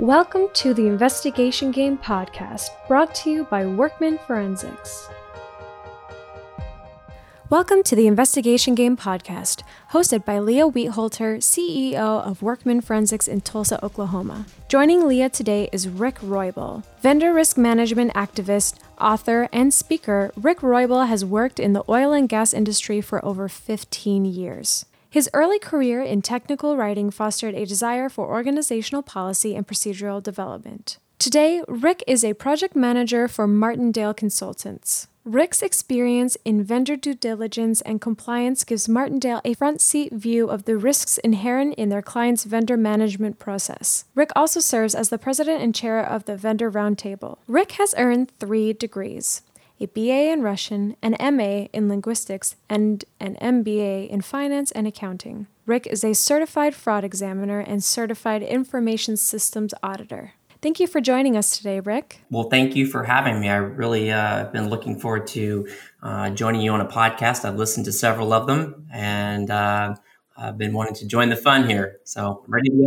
Welcome to the Investigation Game podcast, brought to you by Workman Forensics. Welcome to the Investigation Game podcast, hosted by Leah Wheatholter, CEO of Workman Forensics in Tulsa, Oklahoma. Joining Leah today is Rick Roybal. Vendor risk management activist, author, and speaker, Rick Roybal has worked in the oil and gas industry for over 15 years. His early career in technical writing fostered a desire for organizational policy and procedural development. Today, Rick is a project manager for Martindale Consultants. Rick's experience in vendor due diligence and compliance gives Martindale a front seat view of the risks inherent in their client's vendor management process. Rick also serves as the president and chair of the Vendor Roundtable. Rick has earned three degrees a BA in Russian, an MA in linguistics, and an MBA in finance and accounting. Rick is a certified fraud examiner and certified information systems auditor. Thank you for joining us today, Rick. Well, thank you for having me. I really uh, have been looking forward to uh, joining you on a podcast. I've listened to several of them and uh, I've been wanting to join the fun here. So I'm ready to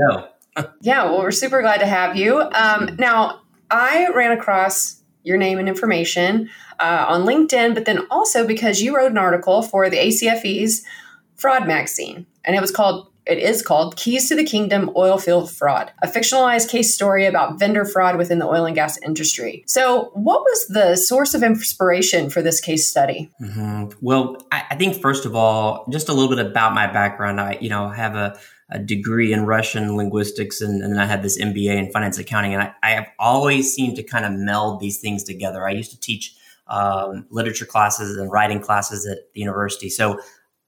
go. yeah, well, we're super glad to have you. Um, now, I ran across your name and information uh, on LinkedIn, but then also because you wrote an article for the ACFE's fraud magazine, and it was called it is called Keys to the Kingdom Oil Field Fraud, a fictionalized case story about vendor fraud within the oil and gas industry. So, what was the source of inspiration for this case study? Mm-hmm. Well, I, I, think first of all, just a little bit about my background. I, you know, have a, a degree in Russian linguistics, and, and, then I had this MBA in finance accounting, and I, I have always seemed to kind of meld these things together. I used to teach um, literature classes and writing classes at the university, so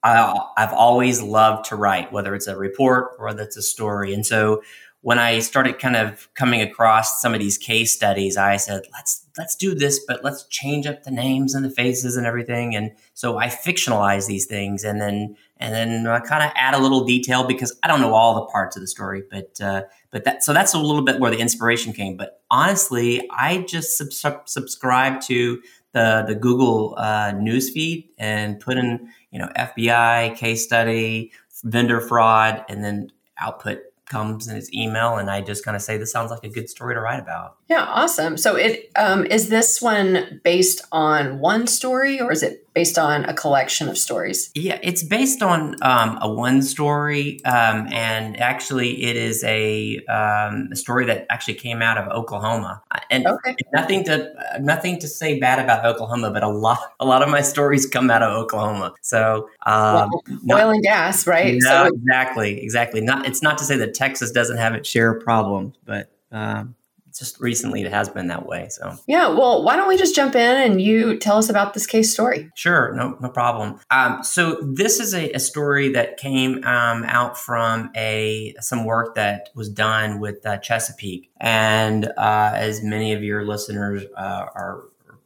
I, I've always loved to write, whether it's a report or whether it's a story. And so when I started kind of coming across some of these case studies, I said, let's let's do this, but let's change up the names and the faces and everything. And so I fictionalize these things, and then and then I kind of add a little detail because I don't know all the parts of the story, but uh, but that so that's a little bit where the inspiration came. But honestly, I just sub- subscribe to the the Google uh, news feed and put in you know FBI case study, vendor fraud, and then output comes in his email and I just kind of say this sounds like a good story to write about. Yeah, awesome. So it um, is this one based on one story or is it based on a collection of stories? Yeah, it's based on um, a one story, um, and actually, it is a, um, a, story that actually came out of Oklahoma. Uh, and okay. nothing to nothing to say bad about Oklahoma, but a lot a lot of my stories come out of Oklahoma. So um, well, not, oil and gas, right? No, so exactly, exactly. Not it's not to say that Texas doesn't have its share of problems, but um, just recently it has been that way. So yeah, well, why don't we just jump in and you tell us about this case story? Sure, no, no problem. Um, so this is a, a story that came um, out from a some work that was done with uh, Chesapeake, and uh, as many of your listeners uh, are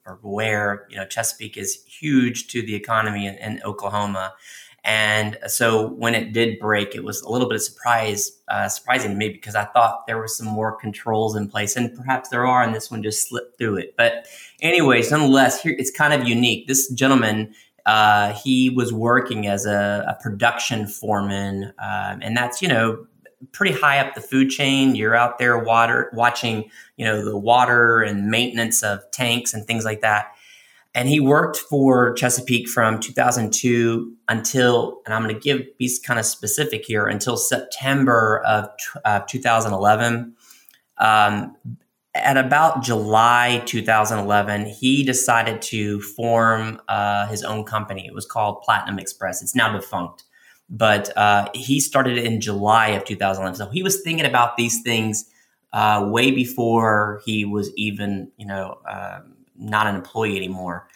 are aware, you know, Chesapeake is huge to the economy in, in Oklahoma. And so when it did break, it was a little bit of surprise, uh, surprising to me because I thought there were some more controls in place, and perhaps there are, and this one just slipped through it. But anyways, nonetheless, here it's kind of unique. This gentleman, uh, he was working as a, a production foreman, um, and that's you know pretty high up the food chain. You're out there water watching, you know, the water and maintenance of tanks and things like that. And he worked for Chesapeake from 2002 until, and I'm going to give be kind of specific here, until September of uh, 2011. Um, at about July 2011, he decided to form uh, his own company. It was called Platinum Express. It's now defunct, but uh, he started in July of 2011. So he was thinking about these things uh, way before he was even, you know, um, not an employee anymore.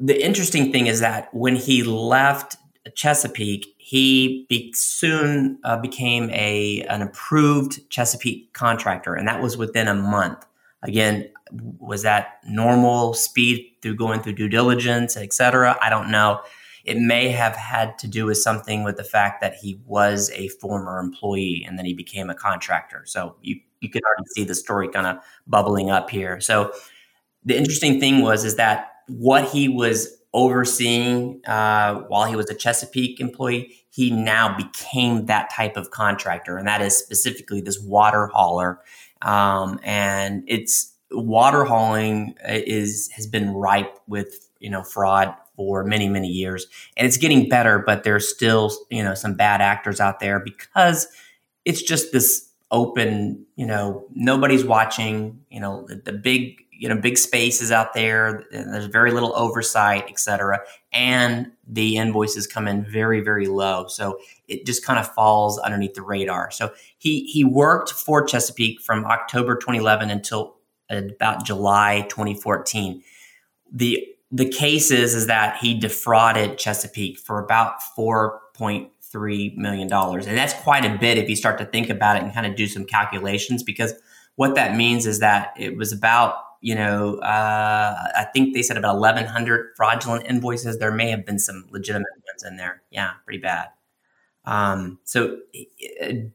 The interesting thing is that when he left Chesapeake, he be- soon uh, became a an approved Chesapeake contractor, and that was within a month. Again, was that normal speed through going through due diligence, et cetera? I don't know. It may have had to do with something with the fact that he was a former employee and then he became a contractor. So you you could already see the story kind of bubbling up here. So the interesting thing was is that what he was overseeing uh, while he was a Chesapeake employee. He now became that type of contractor, and that is specifically this water hauler. Um, and it's water hauling is has been ripe with you know fraud for many many years, and it's getting better. But there's still you know some bad actors out there because it's just this open. You know, nobody's watching. You know, the, the big you know big spaces out there there's very little oversight et cetera and the invoices come in very very low so it just kind of falls underneath the radar so he he worked for chesapeake from october 2011 until uh, about july 2014 the the case is is that he defrauded chesapeake for about 4.3 million dollars and that's quite a bit if you start to think about it and kind of do some calculations because what that means is that it was about you know, uh, I think they said about 1,100 fraudulent invoices. There may have been some legitimate ones in there. Yeah, pretty bad. Um, so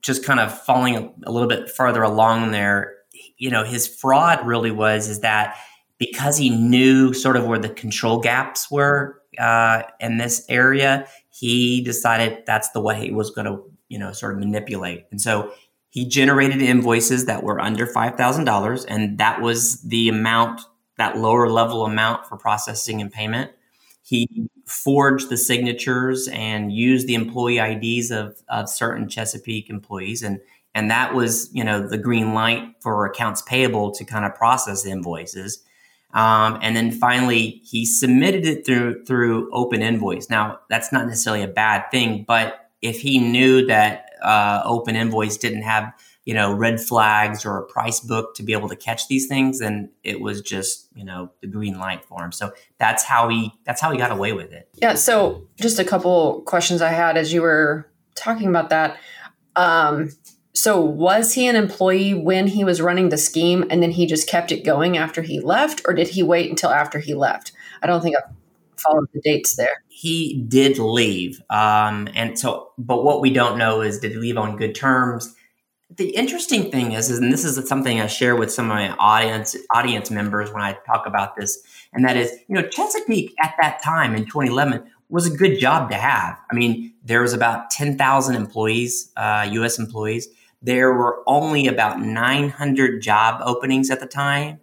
just kind of falling a little bit further along there, you know, his fraud really was is that because he knew sort of where the control gaps were uh, in this area, he decided that's the way he was going to, you know, sort of manipulate. And so he generated invoices that were under $5,000, and that was the amount, that lower level amount for processing and payment. He forged the signatures and used the employee IDs of, of certain Chesapeake employees. And, and that was, you know, the green light for accounts payable to kind of process invoices. Um, and then finally, he submitted it through through Open Invoice. Now, that's not necessarily a bad thing, but if he knew that uh, open invoice didn't have you know red flags or a price book to be able to catch these things then it was just you know the green light for him. So that's how he that's how he got away with it. Yeah so just a couple questions i had as you were talking about that. Um, so was he an employee when he was running the scheme and then he just kept it going after he left or did he wait until after he left i don't think i followed the dates there he did leave. Um, and so, but what we don't know is did he leave on good terms? The interesting thing is, is, and this is something I share with some of my audience audience members when I talk about this, and that is, you know, Chesapeake at that time in 2011 was a good job to have. I mean, there was about 10,000 employees, uh, U.S. employees. There were only about 900 job openings at the time.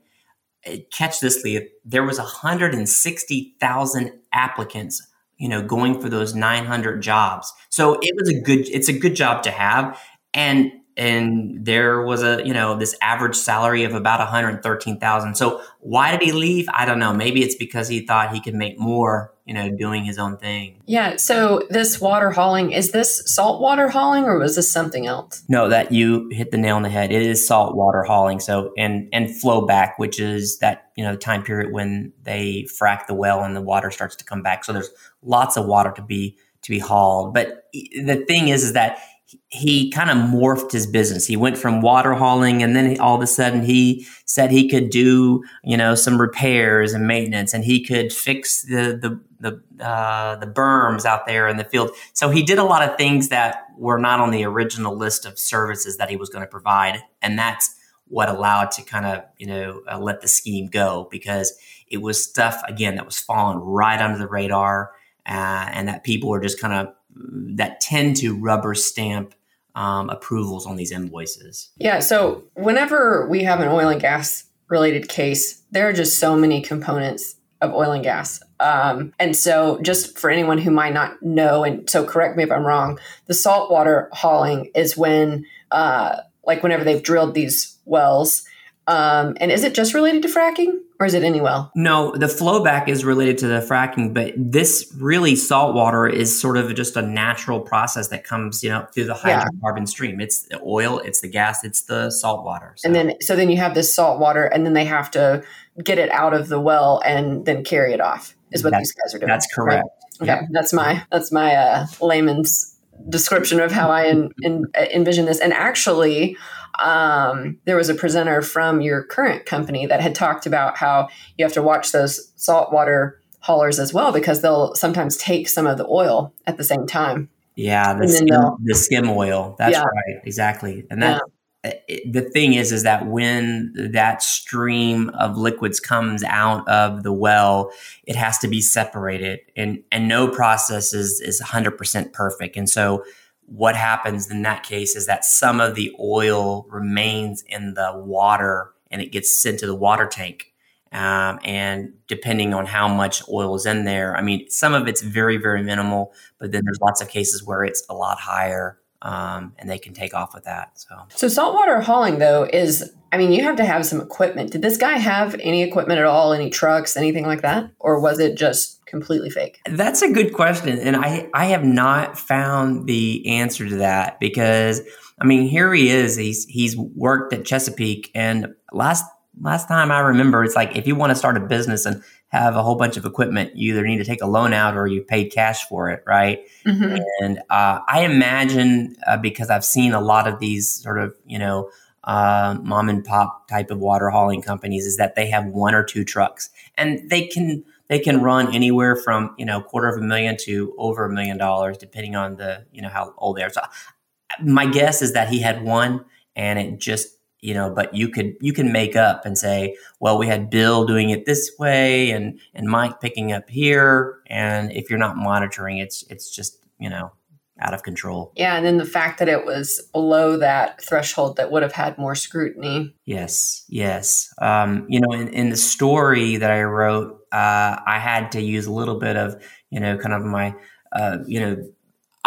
Uh, catch this, Leah. There was 160,000 applicants you know, going for those 900 jobs. So it was a good, it's a good job to have. And, and there was a, you know, this average salary of about 113,000. So why did he leave? I don't know. Maybe it's because he thought he could make more you know, doing his own thing. Yeah. So this water hauling, is this salt water hauling or was this something else? No, that you hit the nail on the head. It is salt water hauling. So and and flow back, which is that, you know, the time period when they frack the well and the water starts to come back. So there's lots of water to be to be hauled. But the thing is is that he kind of morphed his business. He went from water hauling, and then all of a sudden he said he could do, you know, some repairs and maintenance, and he could fix the the the uh, the berms out there in the field. So he did a lot of things that were not on the original list of services that he was going to provide, and that's what allowed to kind of you know uh, let the scheme go because it was stuff again that was falling right under the radar, uh, and that people were just kind of that tend to rubber stamp um, approvals on these invoices. Yeah. So whenever we have an oil and gas related case, there are just so many components of oil and gas. Um, and so, just for anyone who might not know, and so correct me if I'm wrong, the saltwater hauling is when, uh, like, whenever they've drilled these wells. Um, and is it just related to fracking? Or is it any well? No, the flowback is related to the fracking, but this really salt water is sort of just a natural process that comes, you know, through the hydrocarbon yeah. stream. It's the oil, it's the gas, it's the salt water. So. And then, so then you have this salt water, and then they have to get it out of the well and then carry it off. Is what that's, these guys are doing. That's correct. Right? Okay, that's my that's my uh, layman's description of how I in, in, envision this. And actually, um, there was a presenter from your current company that had talked about how you have to watch those saltwater haulers as well because they'll sometimes take some of the oil at the same time. Yeah, the, skim, the skim oil. That's yeah. right, exactly. And that yeah. the thing is, is that when that stream of liquids comes out of the well, it has to be separated, and and no process is is 100% perfect. And so, what happens in that case is that some of the oil remains in the water, and it gets sent to the water tank. Um, and depending on how much oil is in there, I mean, some of it's very, very minimal, but then there's lots of cases where it's a lot higher um, and they can take off with that. So, so saltwater hauling though is, I mean, you have to have some equipment. Did this guy have any equipment at all? Any trucks, anything like that, or was it just completely fake? That's a good question, and I I have not found the answer to that because I mean, here he is. He's he's worked at Chesapeake, and last last time I remember, it's like if you want to start a business and have a whole bunch of equipment, you either need to take a loan out or you paid cash for it, right? Mm-hmm. And uh, I imagine uh, because I've seen a lot of these sort of you know uh, mom and pop type of water hauling companies, is that they have one or two trucks, and they can they can run anywhere from you know quarter of a million to over a million dollars, depending on the you know how old they are. So my guess is that he had one, and it just you know but you could you can make up and say well we had bill doing it this way and and mike picking up here. And if you're not monitoring it's it's just you know out of control. Yeah and then the fact that it was below that threshold that would have had more scrutiny. Yes yes. Um, you know in, in the story that i wrote uh, i had to use a little bit of you know kind of my uh, you know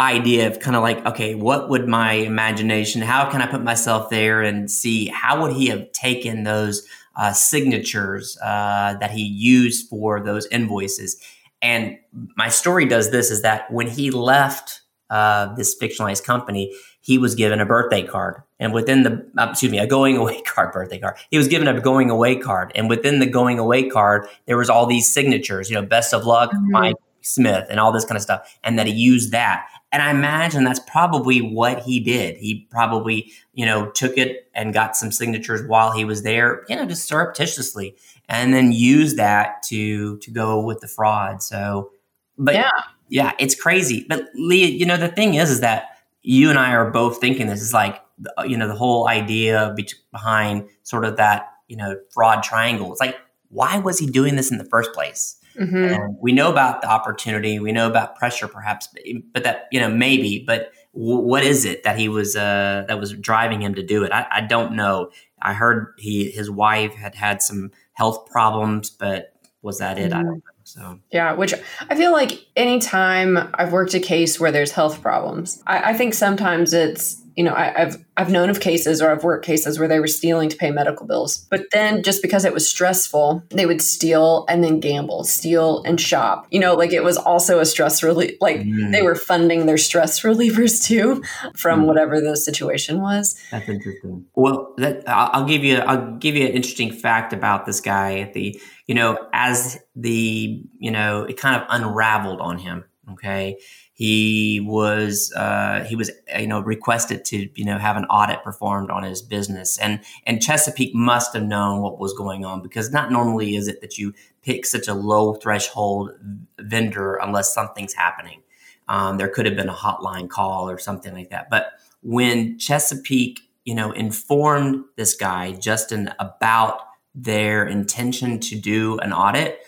idea of kind of like, okay, what would my imagination, how can I put myself there and see how would he have taken those uh, signatures uh, that he used for those invoices? And my story does this is that when he left uh, this fictionalized company, he was given a birthday card. And within the, uh, excuse me, a going away card, birthday card. He was given a going away card. And within the going away card, there was all these signatures, you know, best of luck, mm-hmm. Mike Smith, and all this kind of stuff. And that he used that. And I imagine that's probably what he did. He probably, you know, took it and got some signatures while he was there, you know, just surreptitiously, and then used that to to go with the fraud. So, but yeah, yeah, it's crazy. But Leah, you know, the thing is, is that you and I are both thinking this is like, uh, you know, the whole idea behind sort of that, you know, fraud triangle. It's like, why was he doing this in the first place? Mm-hmm. we know about the opportunity, we know about pressure, perhaps, but that you know maybe. But w- what is it that he was uh, that was driving him to do it? I, I don't know. I heard he his wife had had some health problems, but was that it? Mm-hmm. I don't know. So yeah, which I feel like anytime I've worked a case where there's health problems, I, I think sometimes it's you know, I, have I've known of cases or I've worked cases where they were stealing to pay medical bills. But then just because it was stressful, they would steal and then gamble, steal and shop. You know, like it was also a stress relief. Like mm. they were funding their stress relievers too from mm. whatever the situation was. That's interesting. Well, that, I'll give you I'll give you an interesting fact about this guy. At the you know as the you know it kind of unraveled on him. Okay he was uh, he was you know requested to you know have an audit performed on his business. And and Chesapeake must have known what was going on because not normally is it that you pick such a low threshold vendor unless something's happening. Um, there could have been a hotline call or something like that. But when Chesapeake you know informed this guy Justin about their intention to do an audit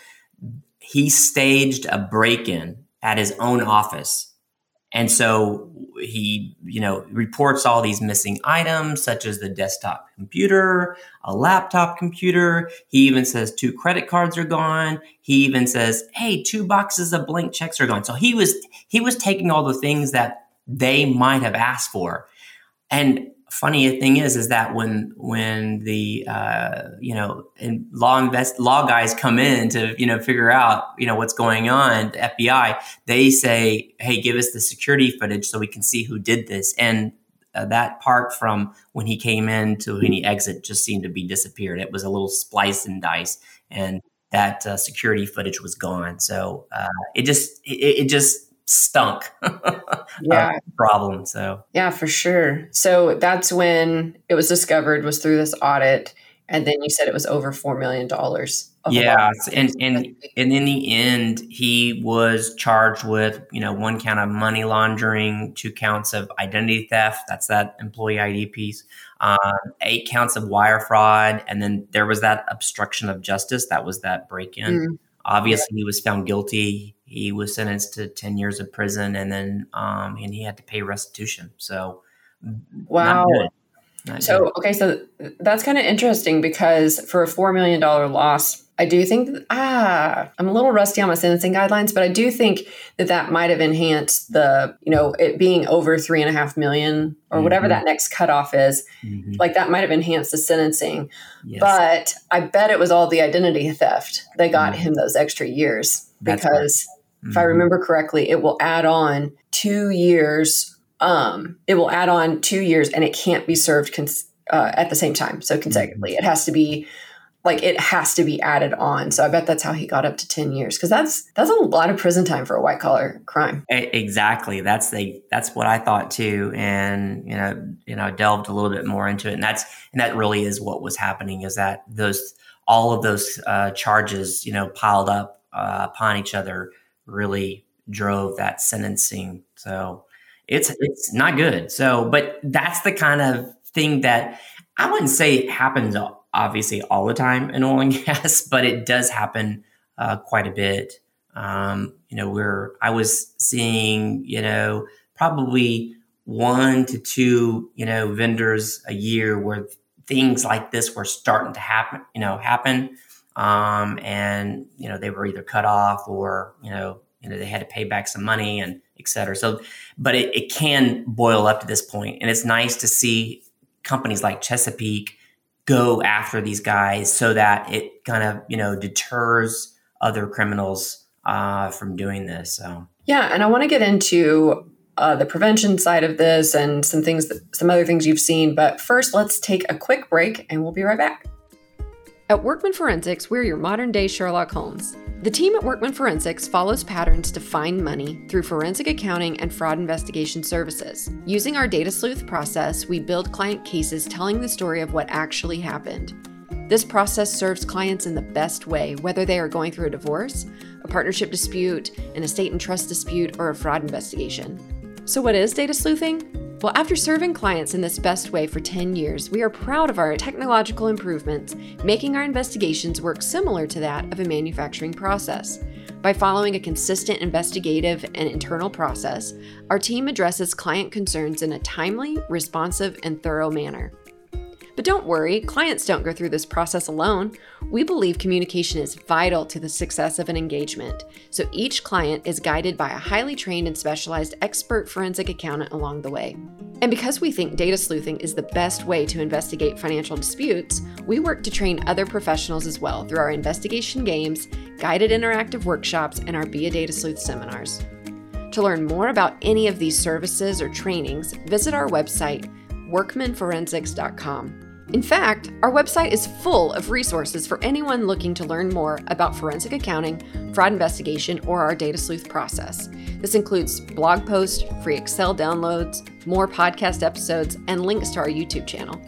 he staged a break-in at his own office. And so he, you know, reports all these missing items, such as the desktop computer, a laptop computer. He even says two credit cards are gone. He even says, "Hey, two boxes of blank checks are gone." So he was he was taking all the things that they might have asked for, and funny thing is is that when when the uh, you know law invest law guys come in to you know figure out you know what's going on the FBI they say hey give us the security footage so we can see who did this. And uh, that part from when he came in to when he exit just seemed to be disappeared. It was a little splice and dice and that uh, security footage was gone. So uh, it just it, it just stunk. yeah. problem. So, yeah, for sure. So that's when it was discovered was through this audit. And then you said it was over $4 million. yeah, and and and in the end, he was charged with you know one count of money laundering, two counts of identity theft. That's that employee ID piece. Um, eight counts of wire fraud, and then there was that obstruction of justice. That was that break in. Mm. Obviously, he was found guilty. He was sentenced to ten years of prison, and then um, and he had to pay restitution. So, wow. So okay, so that's kind of interesting because for a four million dollar loss, I do think that, ah, I'm a little rusty on my sentencing guidelines, but I do think that that might have enhanced the, you know, it being over three and a half million or mm-hmm. whatever that next cutoff is. Mm-hmm. Like that might have enhanced the sentencing. Yes. But I bet it was all the identity theft that got mm-hmm. him those extra years That's because right. if I mm-hmm. remember correctly, it will add on two years. Um, it will add on two years and it can't be served cons- uh, at the same time. So consecutively, mm-hmm. it has to be like it has to be added on. So I bet that's how he got up to 10 years because that's that's a lot of prison time for a white collar crime. Exactly. That's the that's what I thought too and you know, you know, delved a little bit more into it and that's and that really is what was happening is that those all of those uh, charges, you know, piled up uh, upon each other really drove that sentencing. So it's it's not good. So, but that's the kind of thing that I wouldn't say happens obviously all the time in oil and gas, but it does happen uh, quite a bit. Um, you know, where I was seeing, you know, probably one to two, you know, vendors a year where things like this were starting to happen, you know, happen. Um, and, you know, they were either cut off or, you know, you know, they had to pay back some money and et cetera. So, but it, it can boil up to this point, And it's nice to see companies like Chesapeake go after these guys so that it kind of you know deters other criminals uh, from doing this. So yeah, and I want to get into uh, the prevention side of this and some things, that, some other things you've seen. But first, let's take a quick break, and we'll be right back. At Workman Forensics, we're your modern day Sherlock Holmes. The team at Workman Forensics follows patterns to find money through forensic accounting and fraud investigation services. Using our data sleuth process, we build client cases telling the story of what actually happened. This process serves clients in the best way, whether they are going through a divorce, a partnership dispute, an estate and trust dispute, or a fraud investigation. So, what is data sleuthing? Well, after serving clients in this best way for 10 years, we are proud of our technological improvements, making our investigations work similar to that of a manufacturing process. By following a consistent investigative and internal process, our team addresses client concerns in a timely, responsive, and thorough manner. But don't worry, clients don't go through this process alone. We believe communication is vital to the success of an engagement, so each client is guided by a highly trained and specialized expert forensic accountant along the way. And because we think data sleuthing is the best way to investigate financial disputes, we work to train other professionals as well through our investigation games, guided interactive workshops, and our Be a Data Sleuth seminars. To learn more about any of these services or trainings, visit our website, workmanforensics.com. In fact, our website is full of resources for anyone looking to learn more about forensic accounting, fraud investigation, or our data sleuth process. This includes blog posts, free Excel downloads, more podcast episodes, and links to our YouTube channel.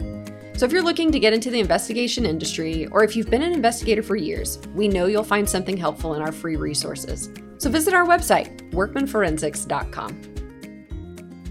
So, if you're looking to get into the investigation industry, or if you've been an investigator for years, we know you'll find something helpful in our free resources. So, visit our website, workmanforensics.com.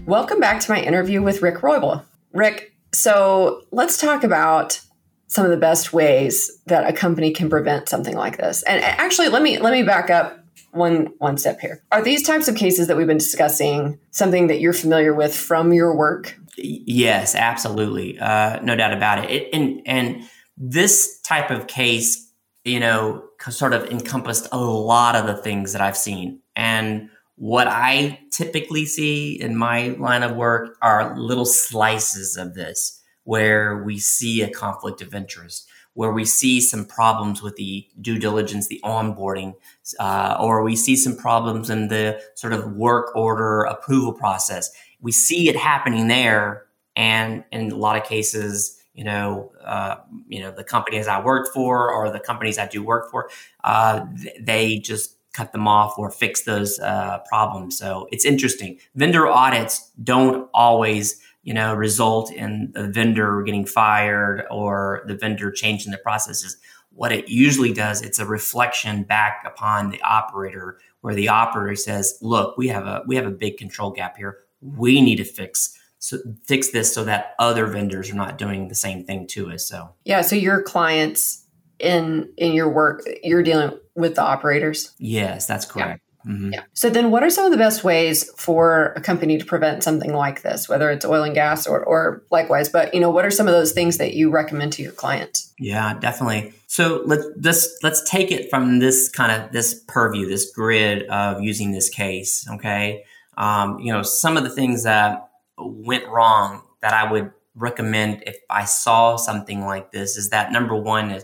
Welcome back to my interview with Rick Roybal. Rick, so let's talk about some of the best ways that a company can prevent something like this. And actually, let me let me back up one one step here. Are these types of cases that we've been discussing something that you're familiar with from your work? Yes, absolutely, uh, no doubt about it. it. And and this type of case, you know, sort of encompassed a lot of the things that I've seen. And what I typically see in my line of work are little slices of this where we see a conflict of interest, where we see some problems with the due diligence, the onboarding, uh, or we see some problems in the sort of work order approval process. We see it happening there, and in a lot of cases, you know, uh, you know, the companies I worked for or the companies I do work for, uh, they just cut them off or fix those uh, problems. So it's interesting. Vendor audits don't always, you know, result in the vendor getting fired or the vendor changing the processes. what it usually does, it's a reflection back upon the operator where the operator says, look, we have a we have a big control gap here. We need to fix so fix this so that other vendors are not doing the same thing to us. So yeah, so your clients in in your work, you're dealing with the operators. Yes, that's correct. Mm-hmm. Yeah. So then, what are some of the best ways for a company to prevent something like this, whether it's oil and gas or, or likewise? But you know, what are some of those things that you recommend to your clients? Yeah, definitely. So let's let's let's take it from this kind of this purview, this grid of using this case. Okay, um, you know, some of the things that went wrong that I would recommend if I saw something like this is that number one is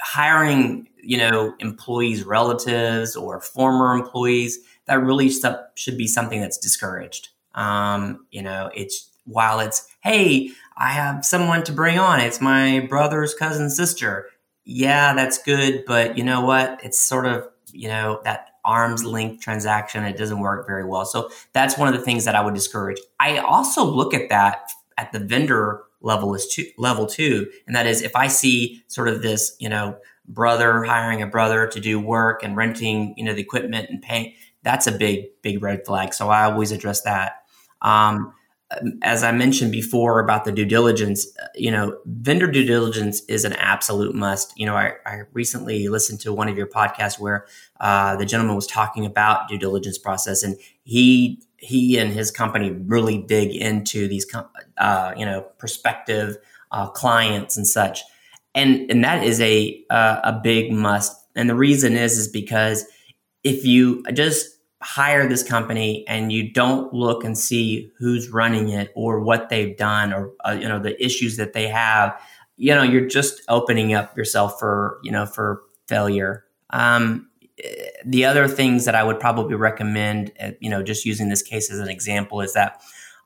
hiring you know employees relatives or former employees that really should be something that's discouraged. Um, you know it's while it's hey i have someone to bring on. It's my brother's cousin sister. Yeah that's good but you know what? It's sort of you know that arm's length transaction it doesn't work very well. So that's one of the things that i would discourage. I also look at that at the vendor level is two, level two, and that is if I see sort of this, you know, brother hiring a brother to do work and renting, you know, the equipment and paying, that's a big, big red flag. So I always address that. Um, as I mentioned before about the due diligence, you know, vendor due diligence is an absolute must. You know, I, I recently listened to one of your podcasts where uh, the gentleman was talking about due diligence process, and he he and his company really dig into these, uh, you know, prospective uh, clients and such, and and that is a uh, a big must. And the reason is is because if you just hire this company and you don't look and see who's running it or what they've done or uh, you know the issues that they have, you know, you're just opening up yourself for you know for failure. Um, the other things that I would probably recommend, uh, you know, just using this case as an example, is that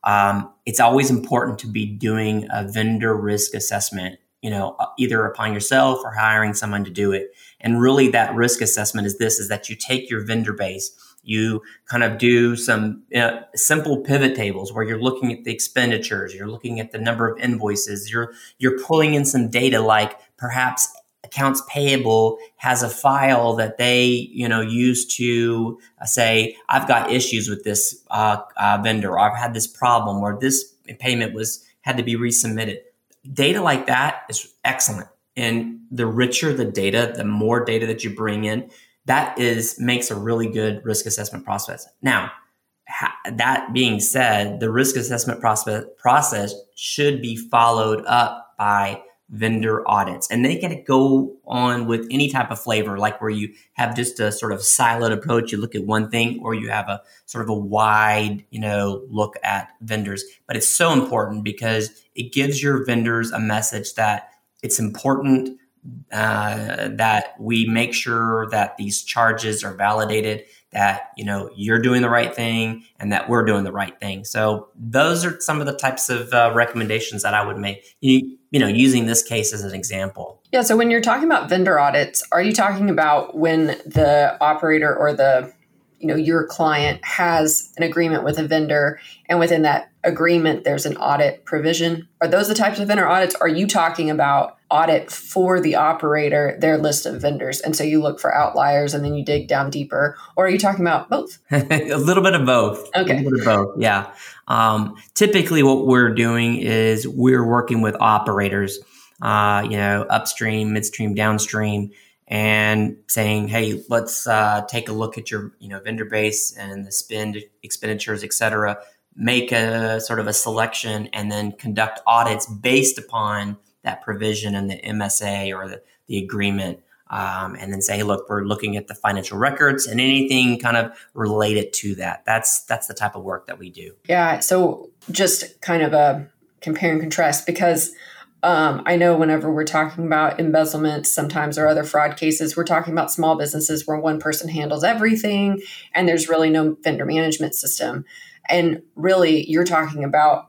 um, it's always important to be doing a vendor risk assessment, you know, uh, either upon yourself or hiring someone to do it. And really, that risk assessment is this: is that you take your vendor base, you kind of do some you know, simple pivot tables where you're looking at the expenditures, you're looking at the number of invoices, you're you're pulling in some data like perhaps accounts payable has a file that they you know use to uh, say i've got issues with this uh, uh, vendor or i've had this problem or this payment was had to be resubmitted. Data like that is excellent and the richer the data the more data that you bring in that is makes a really good risk assessment process. Now ha- that being said the risk assessment process process should be followed up by vendor audits. And they can go on with any type of flavor like where you have just a sort of siloed approach. You look at one thing or you have a sort of a wide you know look at vendors. But it's so important because it gives your vendors a message that it's important uh, that we make sure that these charges are validated that you know you're doing the right thing and that we're doing the right thing. So those are some of the types of uh, recommendations that i would make. You, you know using this case as an example. Yeah so when you're talking about vendor audits are you talking about when the operator or the you know your client has an agreement with a vendor and within that agreement there's an audit provision. Are those the types of vendor audits? Are you talking about audit for the operator their list of vendors? And so you look for outliers and then you dig down deeper. Or are you talking about both? A little bit of both. Okay. a little bit of both yeah. Um, typically what we're doing is we're working with operators uh, you know upstream midstream downstream and saying, "Hey, let's uh, take a look at your you know vendor base and the spend expenditures, et cetera. Make a sort of a selection and then conduct audits based upon that provision in the MSA or the, the agreement." Um, and then say, hey, look, we're looking at the financial records and anything kind of related to that. That's that's the type of work that we do. Yeah. So just kind of a compare and contrast because um, I know whenever we're talking about embezzlement, sometimes or other fraud cases, we're talking about small businesses where one person handles everything and there's really no vendor management system. And really, you're talking about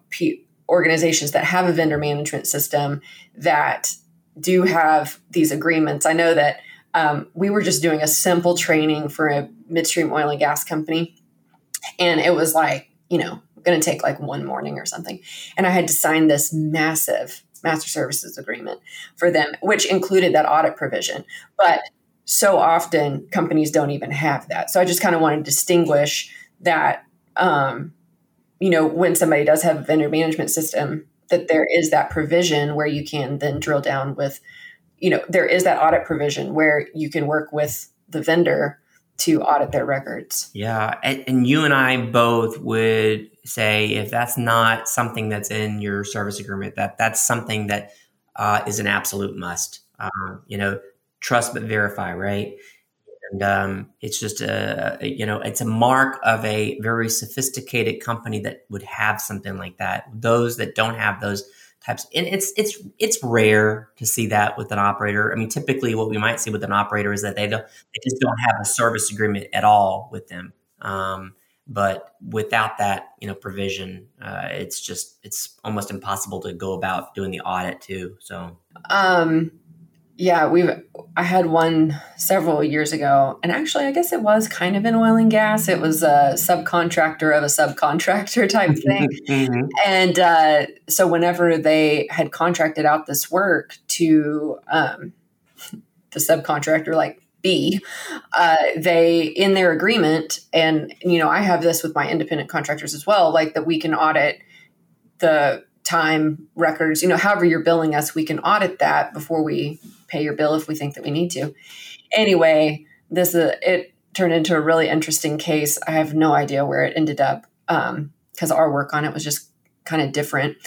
organizations that have a vendor management system that do have these agreements. I know that um, we were just doing a simple training for a midstream oil and gas company, and it was like, you know, going to take like one morning or something. And I had to sign this massive master services agreement for them, which included that audit provision. But so often companies don't even have that. So I just kind of want to distinguish that, um, you know, when somebody does have a vendor management system, that there is that provision where you can then drill down with, you know, there is that audit provision where you can work with the vendor to audit their records. Yeah. And, and you and I both would say if that's not something that's in your service agreement, that that's something that uh, is an absolute must. Um, you know, trust but verify, right? And um, it's just a, you know, it's a mark of a very sophisticated company that would have something like that. Those that don't have those types, and it's it's it's rare to see that with an operator. I mean, typically, what we might see with an operator is that they don't they just don't have a service agreement at all with them. Um, but without that, you know, provision, uh, it's just it's almost impossible to go about doing the audit too. So, um, yeah, we've I had one several years ago, and actually, I guess it was kind of in oil and gas. It was a subcontractor of a subcontractor type thing, mm-hmm. and uh, so whenever they had contracted out this work to um, the subcontractor, like B, uh, they in their agreement, and you know, I have this with my independent contractors as well, like that we can audit the time records, you know, however you're billing us, we can audit that before we pay your bill if we think that we need to. Anyway, this uh, it turned into a really interesting case. I have no idea where it ended up because um, our work on it was just kind of different.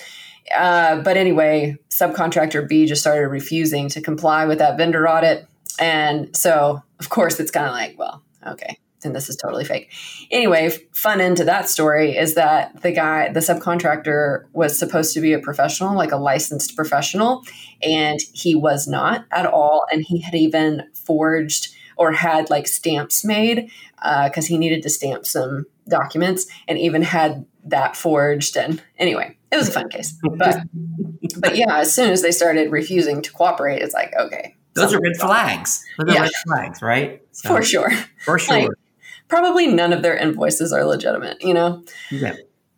Uh, but anyway, subcontractor B just started refusing to comply with that vendor audit. And so, of course, it's kind of like, well, okay, then this is totally fake. Anyway, fun end to that story is that the guy, the subcontractor, was supposed to be a professional, like a licensed professional, and he was not at all. And he had even forged or had like stamps made because uh, he needed to stamp some documents and even had that forged. And anyway, it was a fun case. But, but yeah, as soon as they started refusing to cooperate, it's like, okay. Those are red flags. Those yeah. red flags, right? So, for sure. For sure. Like, probably none of their invoices are legitimate, you know? Yeah.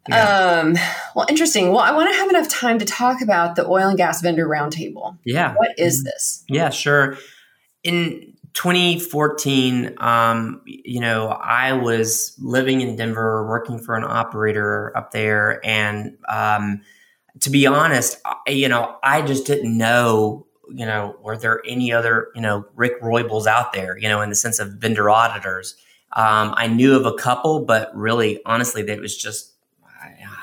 Yeah. Um, well, interesting. Well, I want to have enough time to talk about the oil and gas vendor roundtable. Yeah. What is this? Yeah, sure. In 2014, um, you know, I was living in Denver, working for an operator up there, and um, to be honest, I, you know, I just didn't know. You know, were there any other, you know, Rick Roybals out there, you know, in the sense of vendor auditors? Um, I knew of a couple, but really, honestly, that was just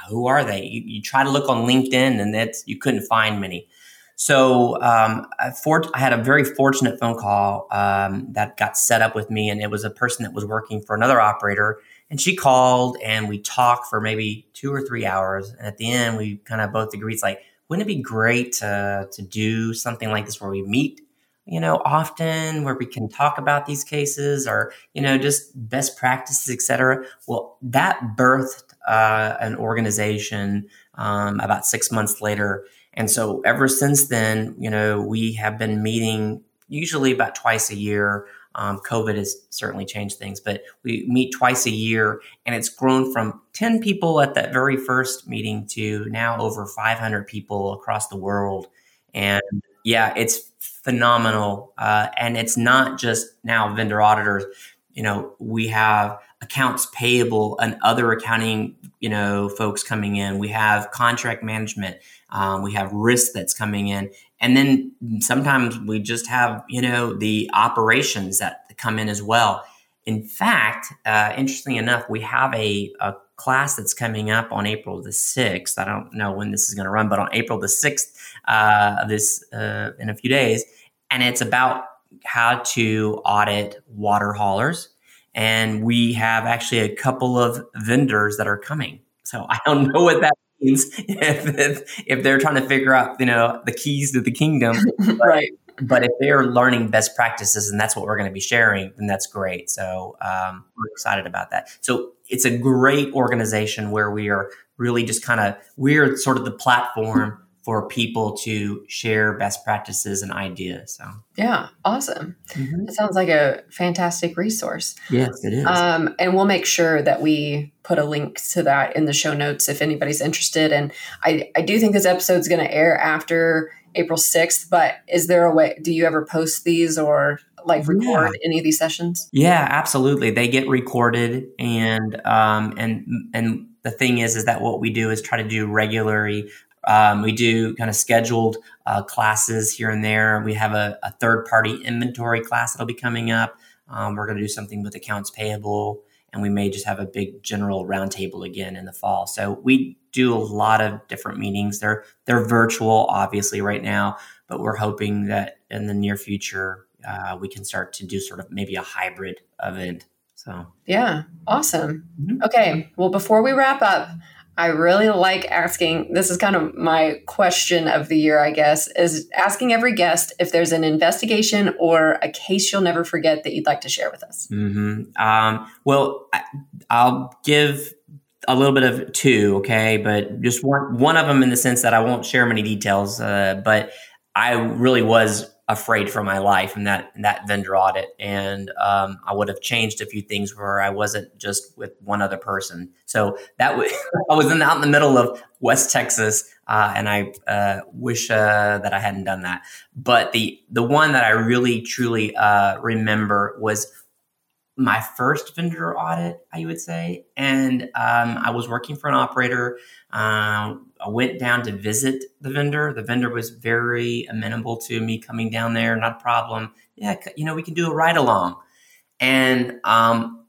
who are they? You, you, try to look on LinkedIn, and that's you couldn't find many. So um, I, for, I, had a very fortunate phone call um, that got set up with me, and it was a person that was working for another operator. And she called, and we talked for maybe two or three hours. And at the end, we kind of both agreed, it's like, wouldn't it be great to to do something like this where we meet you know, often where we can talk about these cases or, you know, just best practices, et cetera. Well, that birthed uh, an organization um, about six months later. And so ever since then, you know, we have been meeting usually about twice a year. Um, COVID has certainly changed things, but we meet twice a year and it's grown from 10 people at that very first meeting to now over 500 people across the world. And yeah, it's phenomenal. Uh, and it's not just now vendor auditors. You know, we have accounts payable and other accounting, you know, folks coming in. We have contract management. Um, we have risk that's coming in. And then sometimes we just have, you know, the operations that come in as well. In fact, uh, interestingly enough, we have a, a class that's coming up on April the 6th. I don't know when this is going to run, but on April the 6th, uh, this uh, in a few days, and it's about how to audit water haulers. And we have actually a couple of vendors that are coming. So I don't know what that means if, if, if they're trying to figure out, you know, the keys to the kingdom. right. But if they're learning best practices and that's what we're going to be sharing, then that's great. So um, we're excited about that. So it's a great organization where we are really just kind of, we're sort of the platform for people to share best practices and ideas. So yeah, awesome. Mm-hmm. That sounds like a fantastic resource. Yes, it is. Um, and we'll make sure that we put a link to that in the show notes if anybody's interested. And I, I do think this episode is going to air after April 6th, but is there a way, do you ever post these or like record yeah. any of these sessions? Yeah, absolutely. They get recorded and, um, and, and the thing is, is that what we do is try to do regularly um, we do kind of scheduled uh, classes here and there. We have a, a, third party inventory class that'll be coming up. Um, we're going to do something with accounts payable, and we may just have a big general roundtable again in the fall. So we do a lot of different meetings. They're they're virtual, obviously, right now, but we're hoping that in the near future uh, we can start to do sort of maybe a hybrid event. So yeah, awesome. Mm-hmm. Okay, well, before we wrap up. I really like asking this is kind of my question of the year, I guess, is asking every guest if there's an investigation or a case you'll never forget that you'd like to share with us. Mm-hmm. Um, well, I'll give a little bit of two, okay, but just one one of them in the sense that I won't share many details, uh, but I really was afraid for my life in that in that vendor audit, and um, I would have changed a few things where I wasn't just with one other person. So that w- I was in, the out in the middle of West Texas, uh, and I uh, wish uh, that I hadn't done that. But the the one that I really truly uh, remember was my first vendor audit, I would say, and um, I was working for an operator. I went down to visit the vendor. The vendor was very amenable to me coming down there, not a problem. Yeah, you know, we can do a ride along. And um,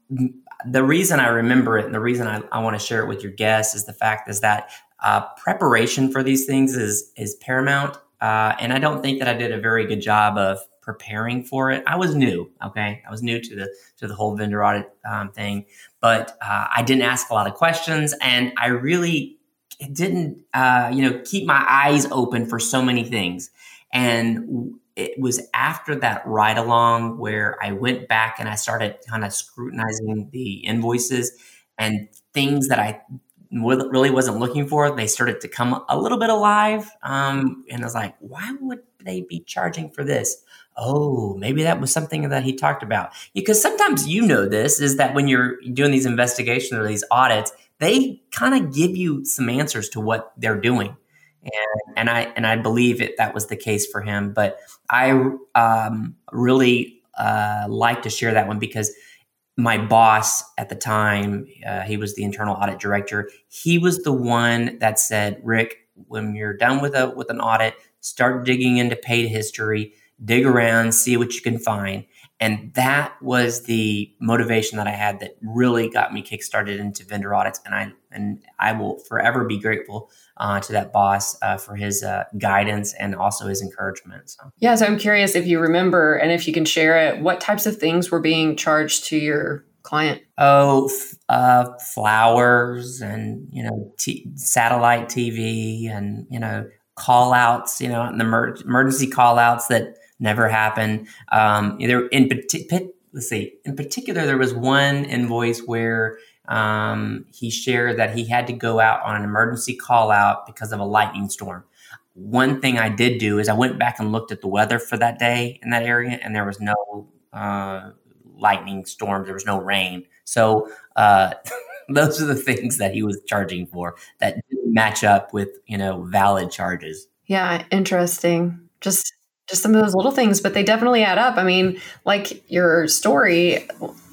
the reason I remember it and the reason I, I want to share it with your guests is the fact is that uh, preparation for these things is is paramount. Uh, and I don't think that I did a very good job of preparing for it. I was new, okay, I was new to the to the whole vendor audit um, thing, but uh, I didn't ask a lot of questions, and I really didn't, uh, you know, keep my eyes open for so many things. And it was after that ride along where I went back and I started kind of scrutinizing the invoices and things that I really wasn't looking for. They started to come a little bit alive. Um, and I was like, why would they be charging for this? Oh, maybe that was something that he talked about. Because sometimes you know this is that when you're doing these investigations or these audits, they kind of give you some answers to what they're doing. And, and I and I believe it that was the case for him. But I um, really uh, like to share that one because my boss at the time, uh, he was the internal audit director. He was the one that said, "Rick, when you're done with a with an audit, start digging into paid history, dig around, see what you can find." And that was the motivation that I had that really got me kickstarted into vendor audits. And I and I will forever be grateful uh, to that boss uh, for his uh, guidance and also his encouragement. So. Yeah, so I'm curious if you remember and if you can share it. What types of things were being charged to your client? Oh, f- uh, flowers and you know t- satellite TV and you know call outs. You know, and the mer- emergency call outs that never happened. Um, there in let's see, in particular, there was one invoice where um, he shared that he had to go out on an emergency call out because of a lightning storm. One thing I did do is I went back and looked at the weather for that day in that area, and there was no uh, lightning storms. There was no rain. So uh, those are the things that he was charging for that didn't match up with you know valid charges. Yeah, interesting. Just just some of those little things, but they definitely add up. I mean, like your story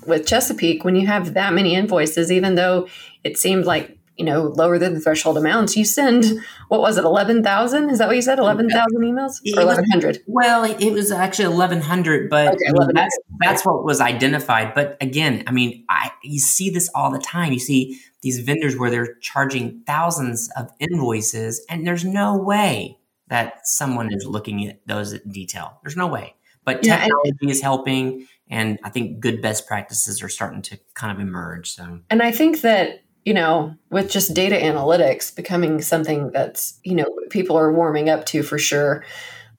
with Chesapeake, when you have that many invoices, even though it seemed like you know lower than the threshold amounts, you send what was it, eleven thousand? Is that what you said? Eleven thousand emails or eleven hundred? Well, it was actually eleven hundred, but okay, I mean, that's that's what was identified. But again, I mean, I you see this all the time. You see these vendors where they're charging thousands of invoices, and there's no way that someone is looking at those in detail. There's no way. But yeah, technology is helping, and I think good best practices are starting to kind of emerge. So, and I think that you know, with just data analytics becoming something that's you know people are warming up to for sure,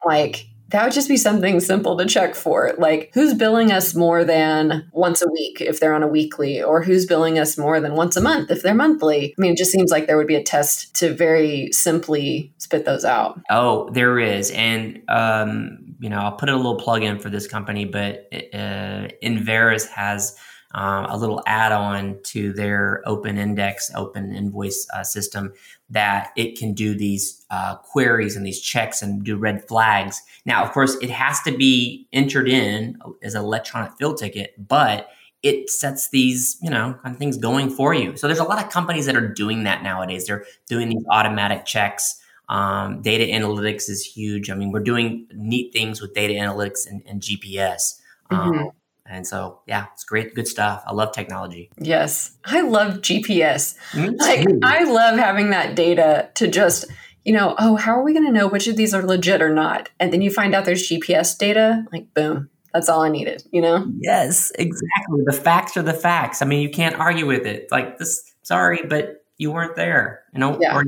like that would just be something simple to check for. Like, who's billing us more than once a week if they're on a weekly, or who's billing us more than once a month if they're monthly? I mean, it just seems like there would be a test to very simply spit those out. Oh, there is. And, um, you know, I'll put a little plug in for this company, but uh, Enverus has uh, a little add-on to their open index open invoice uh, system that it can do these uh, queries and these checks and do red flags. Now of course it has to be entered in as an electronic field ticket but it sets these you know kind of things going for you. So there's a lot of companies that are doing that nowadays. They're doing these automatic checks. Um, data analytics is huge. I mean we're doing neat things with data analytics and, and gps um, mm-hmm. And so, yeah, it's great, good stuff. I love technology. Yes, I love GPS. Like, I love having that data to just, you know, oh, how are we going to know which of these are legit or not? And then you find out there's GPS data, like, boom, that's all I needed, you know? Yes, exactly. The facts are the facts. I mean, you can't argue with it. Like, this, sorry, but you weren't there, you know, yeah. or,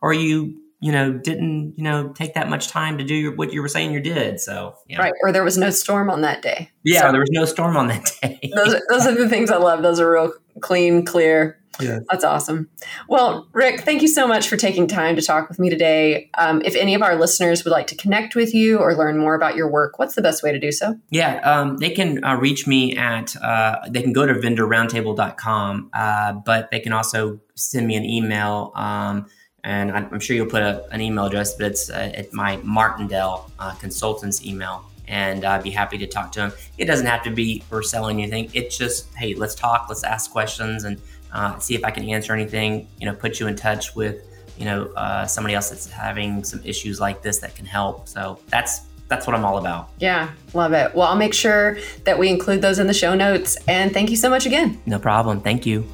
or you you know, didn't, you know, take that much time to do your, what you were saying you did. So, yeah. right. Or there was no storm on that day. Yeah. So, there was no storm on that day. those, those are the things I love. Those are real clean, clear. Yeah. That's awesome. Well, Rick, thank you so much for taking time to talk with me today. Um, if any of our listeners would like to connect with you or learn more about your work, what's the best way to do so? Yeah, um, they can uh, reach me at, uh, they can go to vendorroundtable.com, uh, but they can also send me an email. Um, and I'm sure you'll put a, an email address, but it's uh, at my Martindale uh, consultants email, and I'd be happy to talk to them. It doesn't have to be for selling anything. It's just, hey, let's talk, let's ask questions, and uh, see if I can answer anything. You know, put you in touch with you know uh, somebody else that's having some issues like this that can help. So that's that's what I'm all about. Yeah, love it. Well, I'll make sure that we include those in the show notes. And thank you so much again. No problem. Thank you.